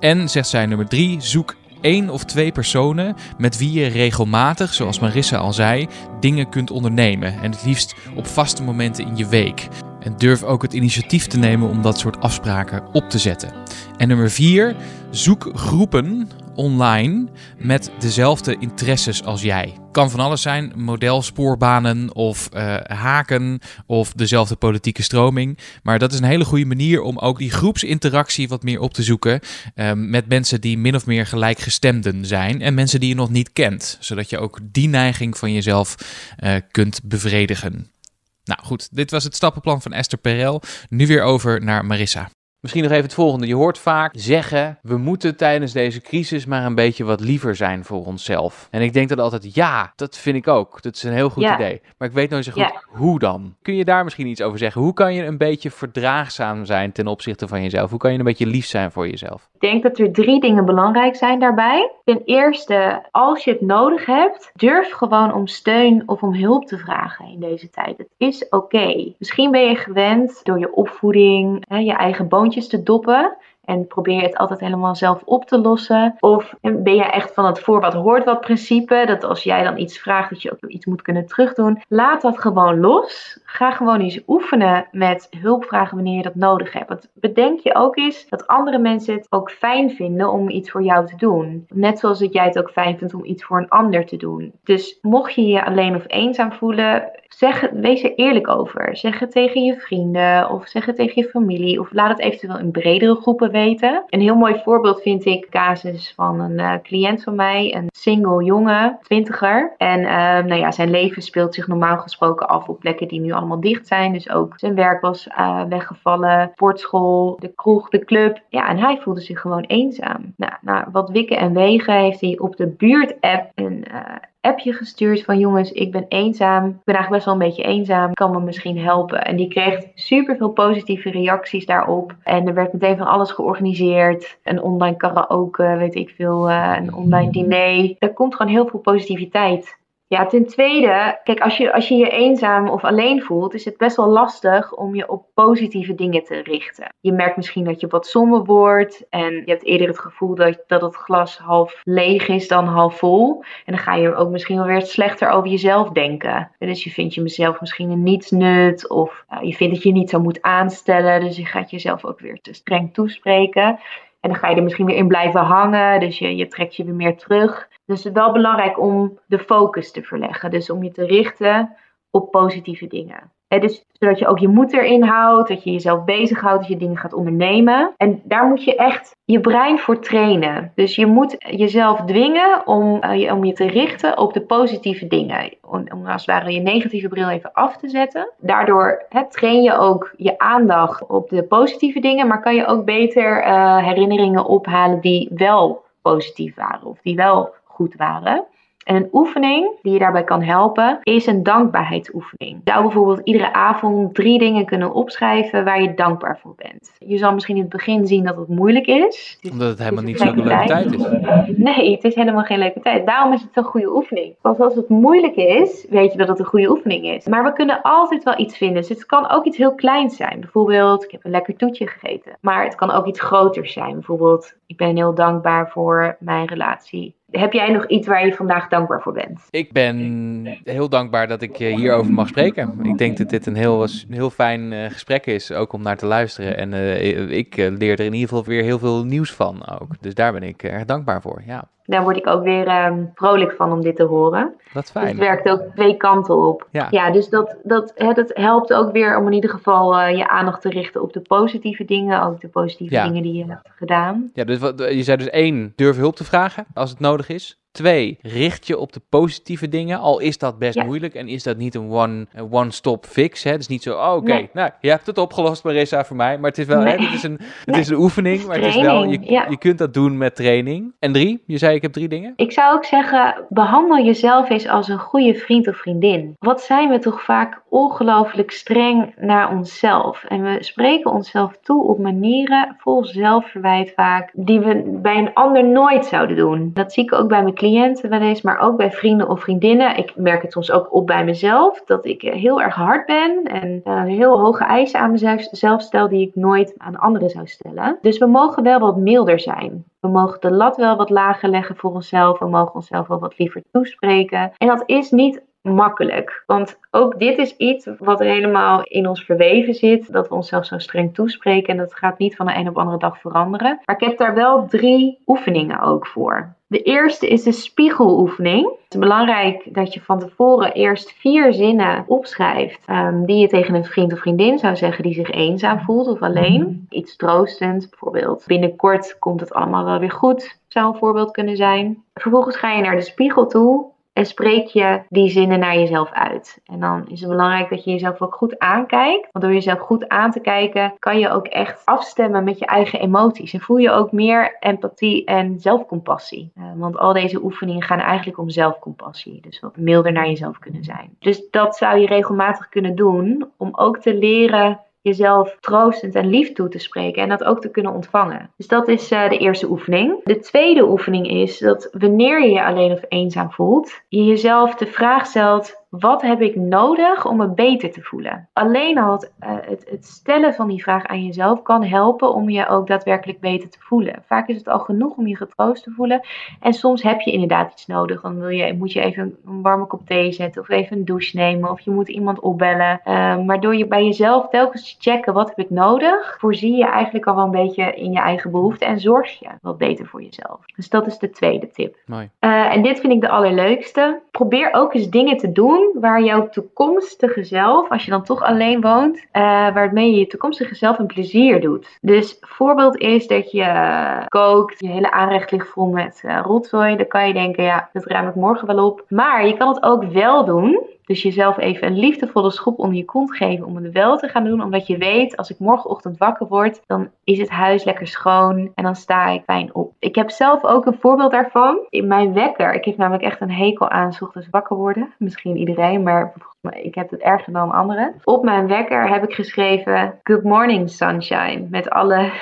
En, zegt zij nummer drie, zoek één of twee personen met wie je regelmatig, zoals Marissa al zei, dingen kunt ondernemen. En het liefst op vaste momenten in je week. En durf ook het initiatief te nemen om dat soort afspraken op te zetten. En nummer vier, zoek groepen online met dezelfde interesses als jij. Kan van alles zijn, modelsporbanen of uh, haken of dezelfde politieke stroming. Maar dat is een hele goede manier om ook die groepsinteractie wat meer op te zoeken uh, met mensen die min of meer gelijkgestemden zijn en mensen die je nog niet kent. Zodat je ook die neiging van jezelf uh, kunt bevredigen. Nou goed, dit was het stappenplan van Esther Perel. Nu weer over naar Marissa. Misschien nog even het volgende. Je hoort vaak zeggen: we moeten tijdens deze crisis maar een beetje wat liever zijn voor onszelf. En ik denk dan altijd: ja, dat vind ik ook. Dat is een heel goed ja. idee. Maar ik weet nooit zo goed ja. hoe dan. Kun je daar misschien iets over zeggen? Hoe kan je een beetje verdraagzaam zijn ten opzichte van jezelf? Hoe kan je een beetje lief zijn voor jezelf? Ik denk dat er drie dingen belangrijk zijn daarbij. Ten eerste, als je het nodig hebt, durf gewoon om steun of om hulp te vragen in deze tijd. Het is oké. Okay. Misschien ben je gewend door je opvoeding, hè, je eigen te doppen. En probeer je het altijd helemaal zelf op te lossen? Of ben je echt van het voor wat hoort wat principe? Dat als jij dan iets vraagt, dat je ook iets moet kunnen terugdoen. Laat dat gewoon los. Ga gewoon eens oefenen met hulp vragen wanneer je dat nodig hebt. Want bedenk je ook eens dat andere mensen het ook fijn vinden om iets voor jou te doen. Net zoals dat jij het ook fijn vindt om iets voor een ander te doen. Dus mocht je je alleen of eenzaam voelen, zeg, wees er eerlijk over. Zeg het tegen je vrienden of zeg het tegen je familie. Of laat het eventueel in bredere groepen weten. Een heel mooi voorbeeld vind ik casus van een uh, cliënt van mij. Een single jongen, twintiger. En uh, nou ja, zijn leven speelt zich normaal gesproken af op plekken die nu allemaal dicht zijn. Dus ook zijn werk was uh, weggevallen, sportschool, de kroeg, de club. Ja, en hij voelde zich gewoon eenzaam. Nou, nou wat wikken en wegen heeft hij op de buurt-app een appje gestuurd van jongens, ik ben eenzaam. Ik ben eigenlijk best wel een beetje eenzaam. Kan me misschien helpen. En die kreeg super veel positieve reacties daarop. En er werd meteen van alles georganiseerd. Een online karaoke, weet ik veel, uh, een online diner. Er komt gewoon heel veel positiviteit ja, ten tweede, kijk, als je, als je je eenzaam of alleen voelt, is het best wel lastig om je op positieve dingen te richten. Je merkt misschien dat je wat somber wordt en je hebt eerder het gevoel dat, dat het glas half leeg is dan half vol. En dan ga je ook misschien wel weer slechter over jezelf denken. Dus je vindt jezelf misschien een nietsnut of uh, je vindt dat je niet zo moet aanstellen. Dus je gaat jezelf ook weer te streng toespreken. En dan ga je er misschien weer in blijven hangen. Dus je, je trekt je weer meer terug. Dus het is wel belangrijk om de focus te verleggen. Dus om je te richten op positieve dingen. dus zodat je ook je moed erin houdt, dat je jezelf bezighoudt, dat je dingen gaat ondernemen. En daar moet je echt je brein voor trainen. Dus je moet jezelf dwingen om, uh, je, om je te richten op de positieve dingen. Om, als het ware je negatieve bril even af te zetten. Daardoor train je ook je aandacht op de positieve dingen, maar kan je ook beter uh, herinneringen ophalen die wel positief waren of die wel goed waren. En een oefening die je daarbij kan helpen, is een dankbaarheidsoefening. Je zou bijvoorbeeld iedere avond drie dingen kunnen opschrijven waar je dankbaar voor bent. Je zal misschien in het begin zien dat het moeilijk is. Omdat het helemaal niet zo'n leuke tijd is. Nee, het is helemaal geen leuke tijd. Daarom is het een goede oefening. Want als het moeilijk is, weet je dat het een goede oefening is. Maar we kunnen altijd wel iets vinden. Dus het kan ook iets heel kleins zijn. Bijvoorbeeld, ik heb een lekker toetje gegeten. Maar het kan ook iets groters zijn. Bijvoorbeeld, ik ben heel dankbaar voor mijn relatie. Heb jij nog iets waar je vandaag dankbaar voor bent? Ik ben heel dankbaar dat ik hierover mag spreken. Ik denk dat dit een heel, heel fijn uh, gesprek is, ook om naar te luisteren. En uh, ik leer er in ieder geval weer heel veel nieuws van ook. Dus daar ben ik erg dankbaar voor, ja. Daar word ik ook weer um, vrolijk van om dit te horen. Dat fijn. Dus het werkt ook twee kanten op. Ja, ja dus dat, dat, hè, dat helpt ook weer om in ieder geval uh, je aandacht te richten op de positieve dingen. Ook de positieve Ja. dingen die je hebt gedaan. Ja, dus wat, je zei dus één, durf hulp te vragen als het nodig is. Twee, richt je op de positieve dingen, al is dat best Ja. moeilijk en is dat niet een one- one-stop fix. Hè? Het is niet zo, oh, oké, Nee. nou, je hebt het opgelost Marissa voor mij, maar het is wel, hè, het is een, het Nee. is een oefening, maar het is wel, je, ja. je kunt dat doen met training. En drie, je zei ik heb drie dingen. Ik zou ook zeggen, behandel jezelf eens als een goede vriend of vriendin. Wat zijn we toch vaak ongelooflijk streng naar onszelf. En we spreken onszelf toe op manieren vol zelfverwijt vaak, die we bij een ander nooit zouden doen. Dat zie ik ook bij mijn cliënten wel maar ook bij vrienden of vriendinnen. Ik merk het soms ook op bij mezelf, dat ik eh, heel erg hard ben en eh, heel hoge eisen aan mezelf zelf stel die ik nooit aan anderen zou stellen. Dus we mogen wel wat milder zijn. We mogen de lat wel wat lager leggen voor onszelf. We mogen onszelf wel wat liever toespreken. En dat is niet makkelijk. Want ook dit is iets wat helemaal in ons verweven zit. Dat we onszelf zo streng toespreken. En dat gaat niet van de een op de andere dag veranderen. Maar ik heb daar wel drie oefeningen ook voor. De eerste is de spiegeloefening. Het is belangrijk dat je van tevoren eerst vier zinnen opschrijft. ehm, die je tegen een vriend of vriendin zou zeggen die zich eenzaam voelt of alleen. Iets troostends, bijvoorbeeld. Binnenkort komt het allemaal wel weer goed, zou een voorbeeld kunnen zijn. Vervolgens ga je naar de spiegel toe en spreek je die zinnen naar jezelf uit. En dan is het belangrijk dat je jezelf ook goed aankijkt. Want door jezelf goed aan te kijken, kan je ook echt afstemmen met je eigen emoties. En voel je ook meer empathie en zelfcompassie. Eh, want al deze oefeningen gaan eigenlijk om zelfcompassie. Dus wat milder naar jezelf kunnen zijn. Dus dat zou je regelmatig kunnen doen om ook te leren jezelf troostend en lief toe te spreken en dat ook te kunnen ontvangen. Dus dat is eh, de eerste oefening. De tweede oefening is dat wanneer je je alleen of eenzaam voelt, je jezelf de vraag stelt: wat heb ik nodig om me beter te voelen? Alleen al het, eh, het, het stellen van die vraag aan jezelf kan helpen om je ook daadwerkelijk beter te voelen. Vaak is het al genoeg om je getroost te voelen. En soms heb je inderdaad iets nodig. Dan wil je, moet je even een warme kop thee zetten of even een douche nemen of je moet iemand opbellen. Eh, maar door je bij jezelf telkens te checken wat heb ik nodig, voorzie je eigenlijk al wel een beetje in je eigen behoeften en zorg je wat beter voor jezelf. Dus dat is de tweede tip. Mooi. Uh, en dit vind ik de allerleukste. Probeer ook eens dingen te doen waar jouw toekomstige zelf, als je dan toch alleen woont, uh, waarmee je je toekomstige zelf een plezier doet. Dus voorbeeld is dat je kookt, je hele aanrecht ligt vol met uh, rotzooi. Dan kan je denken, ja, dat ruim ik morgen wel op. Maar je kan het ook wel doen. Dus jezelf even een liefdevolle schop onder je kont geven om het wel te gaan doen. Omdat je weet, als ik morgenochtend wakker word, dan is het huis lekker schoon en dan sta ik fijn op. Ik heb zelf ook een voorbeeld daarvan. In mijn wekker, ik heb namelijk echt een hekel aan 's ochtends wakker worden. Misschien iedereen, maar ik heb het erger dan anderen. Op mijn wekker heb ik geschreven Good morning sunshine. Met alle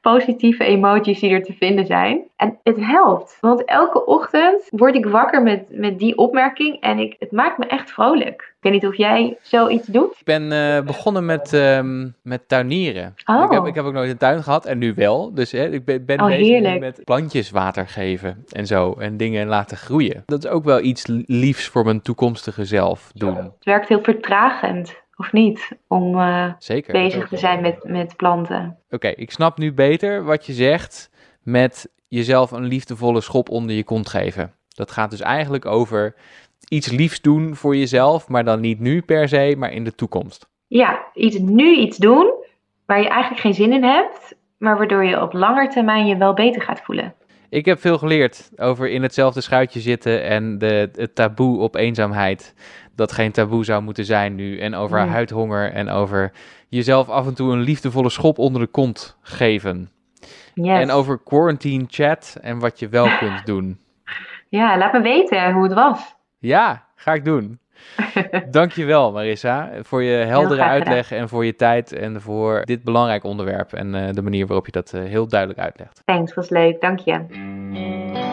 positieve emojis die er te vinden zijn. En het helpt. Want elke ochtend word ik wakker met, met die opmerking. En ik, het maakt me echt vrolijk. Ik weet niet of jij zoiets doet. Ik ben uh, begonnen met, um, met tuinieren. Oh. Ik, heb, ik heb ook nooit een tuin gehad en nu wel. Dus hè, ik ben, ben oh, bezig heerlijk. met plantjes water geven en zo. En dingen laten groeien. Dat is ook wel iets liefs voor mijn toekomstige zelf doen. Het werkt heel vertragend. Of niet? Om uh, Zeker, bezig te zijn met, met planten. Oké, okay, ik snap nu beter wat je zegt met jezelf een liefdevolle schop onder je kont geven. Dat gaat dus eigenlijk over iets liefs doen voor jezelf, maar dan niet nu per se, maar in de toekomst. Ja, iets, nu iets doen waar je eigenlijk geen zin in hebt, maar waardoor je op lange termijn je wel beter gaat voelen. Ik heb veel geleerd over in hetzelfde schuitje zitten en de, het taboe op eenzaamheid. Dat geen taboe zou moeten zijn nu. En over Nee. huidhonger en over jezelf af en toe een liefdevolle schop onder de kont geven. Yes. En over quarantine chat en wat je wel kunt doen. Ja, laat me weten hoe het was. Ja, ga ik doen. Dankjewel Marissa voor je heldere uitleg en voor je tijd en voor dit belangrijk onderwerp en uh, de manier waarop je dat uh, heel duidelijk uitlegt. Thanks, was leuk. Dank je.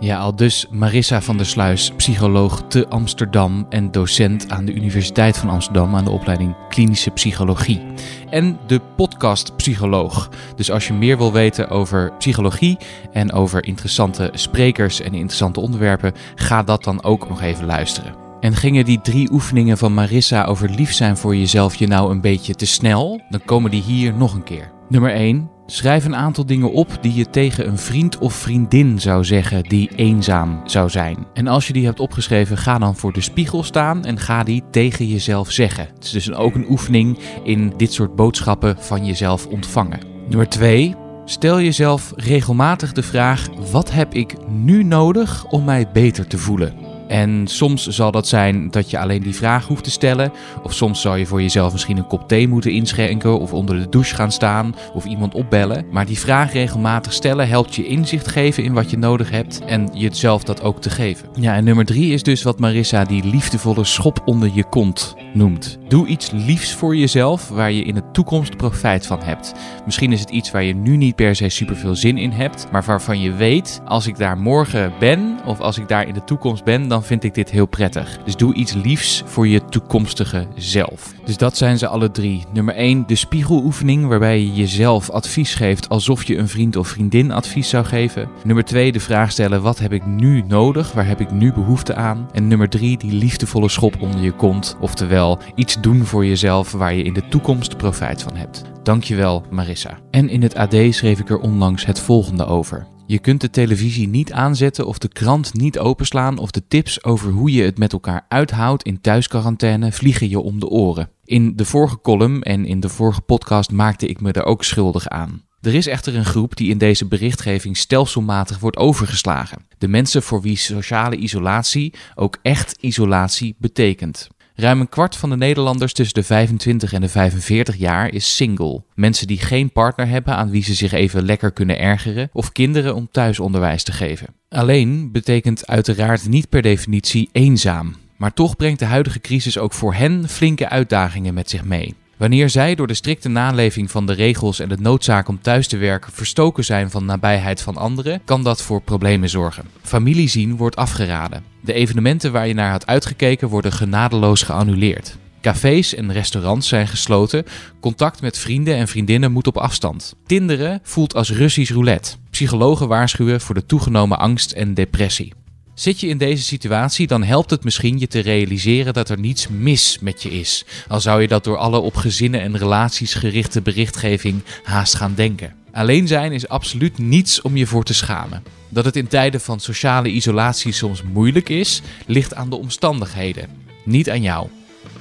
Ja, al dus Marissa van der Sluis, psycholoog te Amsterdam en docent aan de Universiteit van Amsterdam aan de opleiding Klinische Psychologie. En de podcast Psycholoog. Dus als je meer wil weten over psychologie en over interessante sprekers en interessante onderwerpen, ga dat dan ook nog even luisteren. En gingen die drie oefeningen van Marissa over lief zijn voor jezelf je nou een beetje te snel? Dan komen die hier nog een keer. Nummer 1. Schrijf een aantal dingen op die je tegen een vriend of vriendin zou zeggen die eenzaam zou zijn. En als je die hebt opgeschreven, ga dan voor de spiegel staan en ga die tegen jezelf zeggen. Het is dus ook een oefening in dit soort boodschappen van jezelf ontvangen. Nummer 2. Stel jezelf regelmatig de vraag: wat heb ik nu nodig om mij beter te voelen? En soms zal dat zijn dat je alleen die vraag hoeft te stellen. Of soms zal je voor jezelf misschien een kop thee moeten inschenken. Of onder de douche gaan staan. Of iemand opbellen. Maar die vraag regelmatig stellen helpt je inzicht geven in wat je nodig hebt. En jezelf dat ook te geven. Ja, en nummer drie is dus wat Marissa die liefdevolle schop onder je kont noemt. Doe iets liefs voor jezelf waar je in de toekomst profijt van hebt. Misschien is het iets waar je nu niet per se super veel zin in hebt. Maar waarvan je weet, als ik daar morgen ben. Of als ik daar in de toekomst ben. Dan vind ik dit heel prettig. Dus doe iets liefs voor je toekomstige zelf. Dus dat zijn ze alle drie. Nummer 1, de spiegeloefening, waarbij je jezelf advies geeft alsof je een vriend of vriendin advies zou geven. Nummer 2, de vraag stellen: wat heb ik nu nodig? Waar heb ik nu behoefte aan? En nummer 3, die liefdevolle schop onder je kont. Oftewel, iets doen voor jezelf waar je in de toekomst profijt van hebt. Dankjewel, Marissa. En in het AD schreef ik er onlangs het volgende over. Je kunt de televisie niet aanzetten of de krant niet openslaan of de tips over hoe je het met elkaar uithoudt in thuisquarantaine vliegen je om de oren. In de vorige column en in de vorige podcast maakte ik me er ook schuldig aan. Er is echter een groep die in deze berichtgeving stelselmatig wordt overgeslagen. De mensen voor wie sociale isolatie ook echt isolatie betekent. Ruim een kwart van de Nederlanders tussen de 25 en de 45 jaar is single. Mensen die geen partner hebben aan wie ze zich even lekker kunnen ergeren of kinderen om thuisonderwijs te geven. Alleen betekent uiteraard niet per definitie eenzaam. Maar toch brengt de huidige crisis ook voor hen flinke uitdagingen met zich mee. Wanneer zij door de strikte naleving van de regels en de noodzaak om thuis te werken verstoken zijn van nabijheid van anderen, kan dat voor problemen zorgen. Familie zien wordt afgeraden. De evenementen waar je naar had uitgekeken worden genadeloos geannuleerd. Cafés en restaurants zijn gesloten. Contact met vrienden en vriendinnen moet op afstand. Tinderen voelt als Russisch roulette. Psychologen waarschuwen voor de toegenomen angst en depressie. Zit je in deze situatie, dan helpt het misschien je te realiseren dat er niets mis met je is. Al zou je dat door alle op gezinnen en relaties gerichte berichtgeving haast gaan denken. Alleen zijn is absoluut niets om je voor te schamen. Dat het in tijden van sociale isolatie soms moeilijk is, ligt aan de omstandigheden, niet aan jou.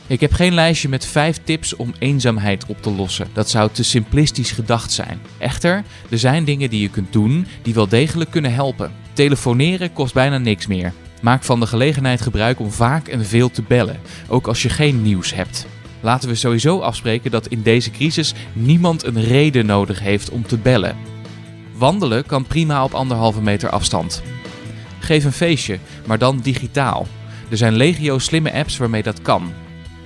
Ik heb geen lijstje met 5 tips om eenzaamheid op te lossen. Dat zou te simplistisch gedacht zijn. Echter, er zijn dingen die je kunt doen die wel degelijk kunnen helpen. Telefoneren kost bijna niks meer. Maak van de gelegenheid gebruik om vaak en veel te bellen, ook als je geen nieuws hebt. Laten we sowieso afspreken dat in deze crisis niemand een reden nodig heeft om te bellen. Wandelen kan prima op anderhalve meter afstand. Geef een feestje, maar dan digitaal. Er zijn legio slimme apps waarmee dat kan.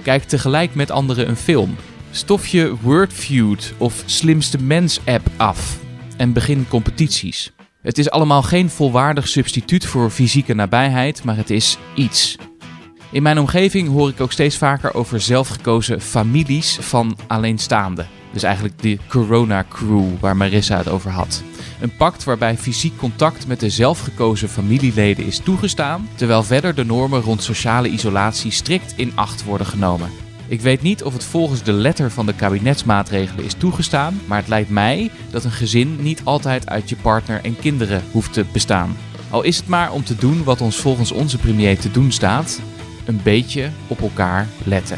Kijk tegelijk met anderen een film. Stof je Wordfeud of Slimste Mens app af en begin competities. Het is allemaal geen volwaardig substituut voor fysieke nabijheid, maar het is iets. In mijn omgeving hoor ik ook steeds vaker over zelfgekozen families van alleenstaanden. Dus eigenlijk de Corona Crew waar Marissa het over had. Een pact waarbij fysiek contact met de zelfgekozen familieleden is toegestaan, terwijl verder de normen rond sociale isolatie strikt in acht worden genomen. Ik weet niet of het volgens de letter van de kabinetsmaatregelen is toegestaan, maar het lijkt mij dat een gezin niet altijd uit je partner en kinderen hoeft te bestaan. Al is het maar om te doen wat ons volgens onze premier te doen staat: een beetje op elkaar letten.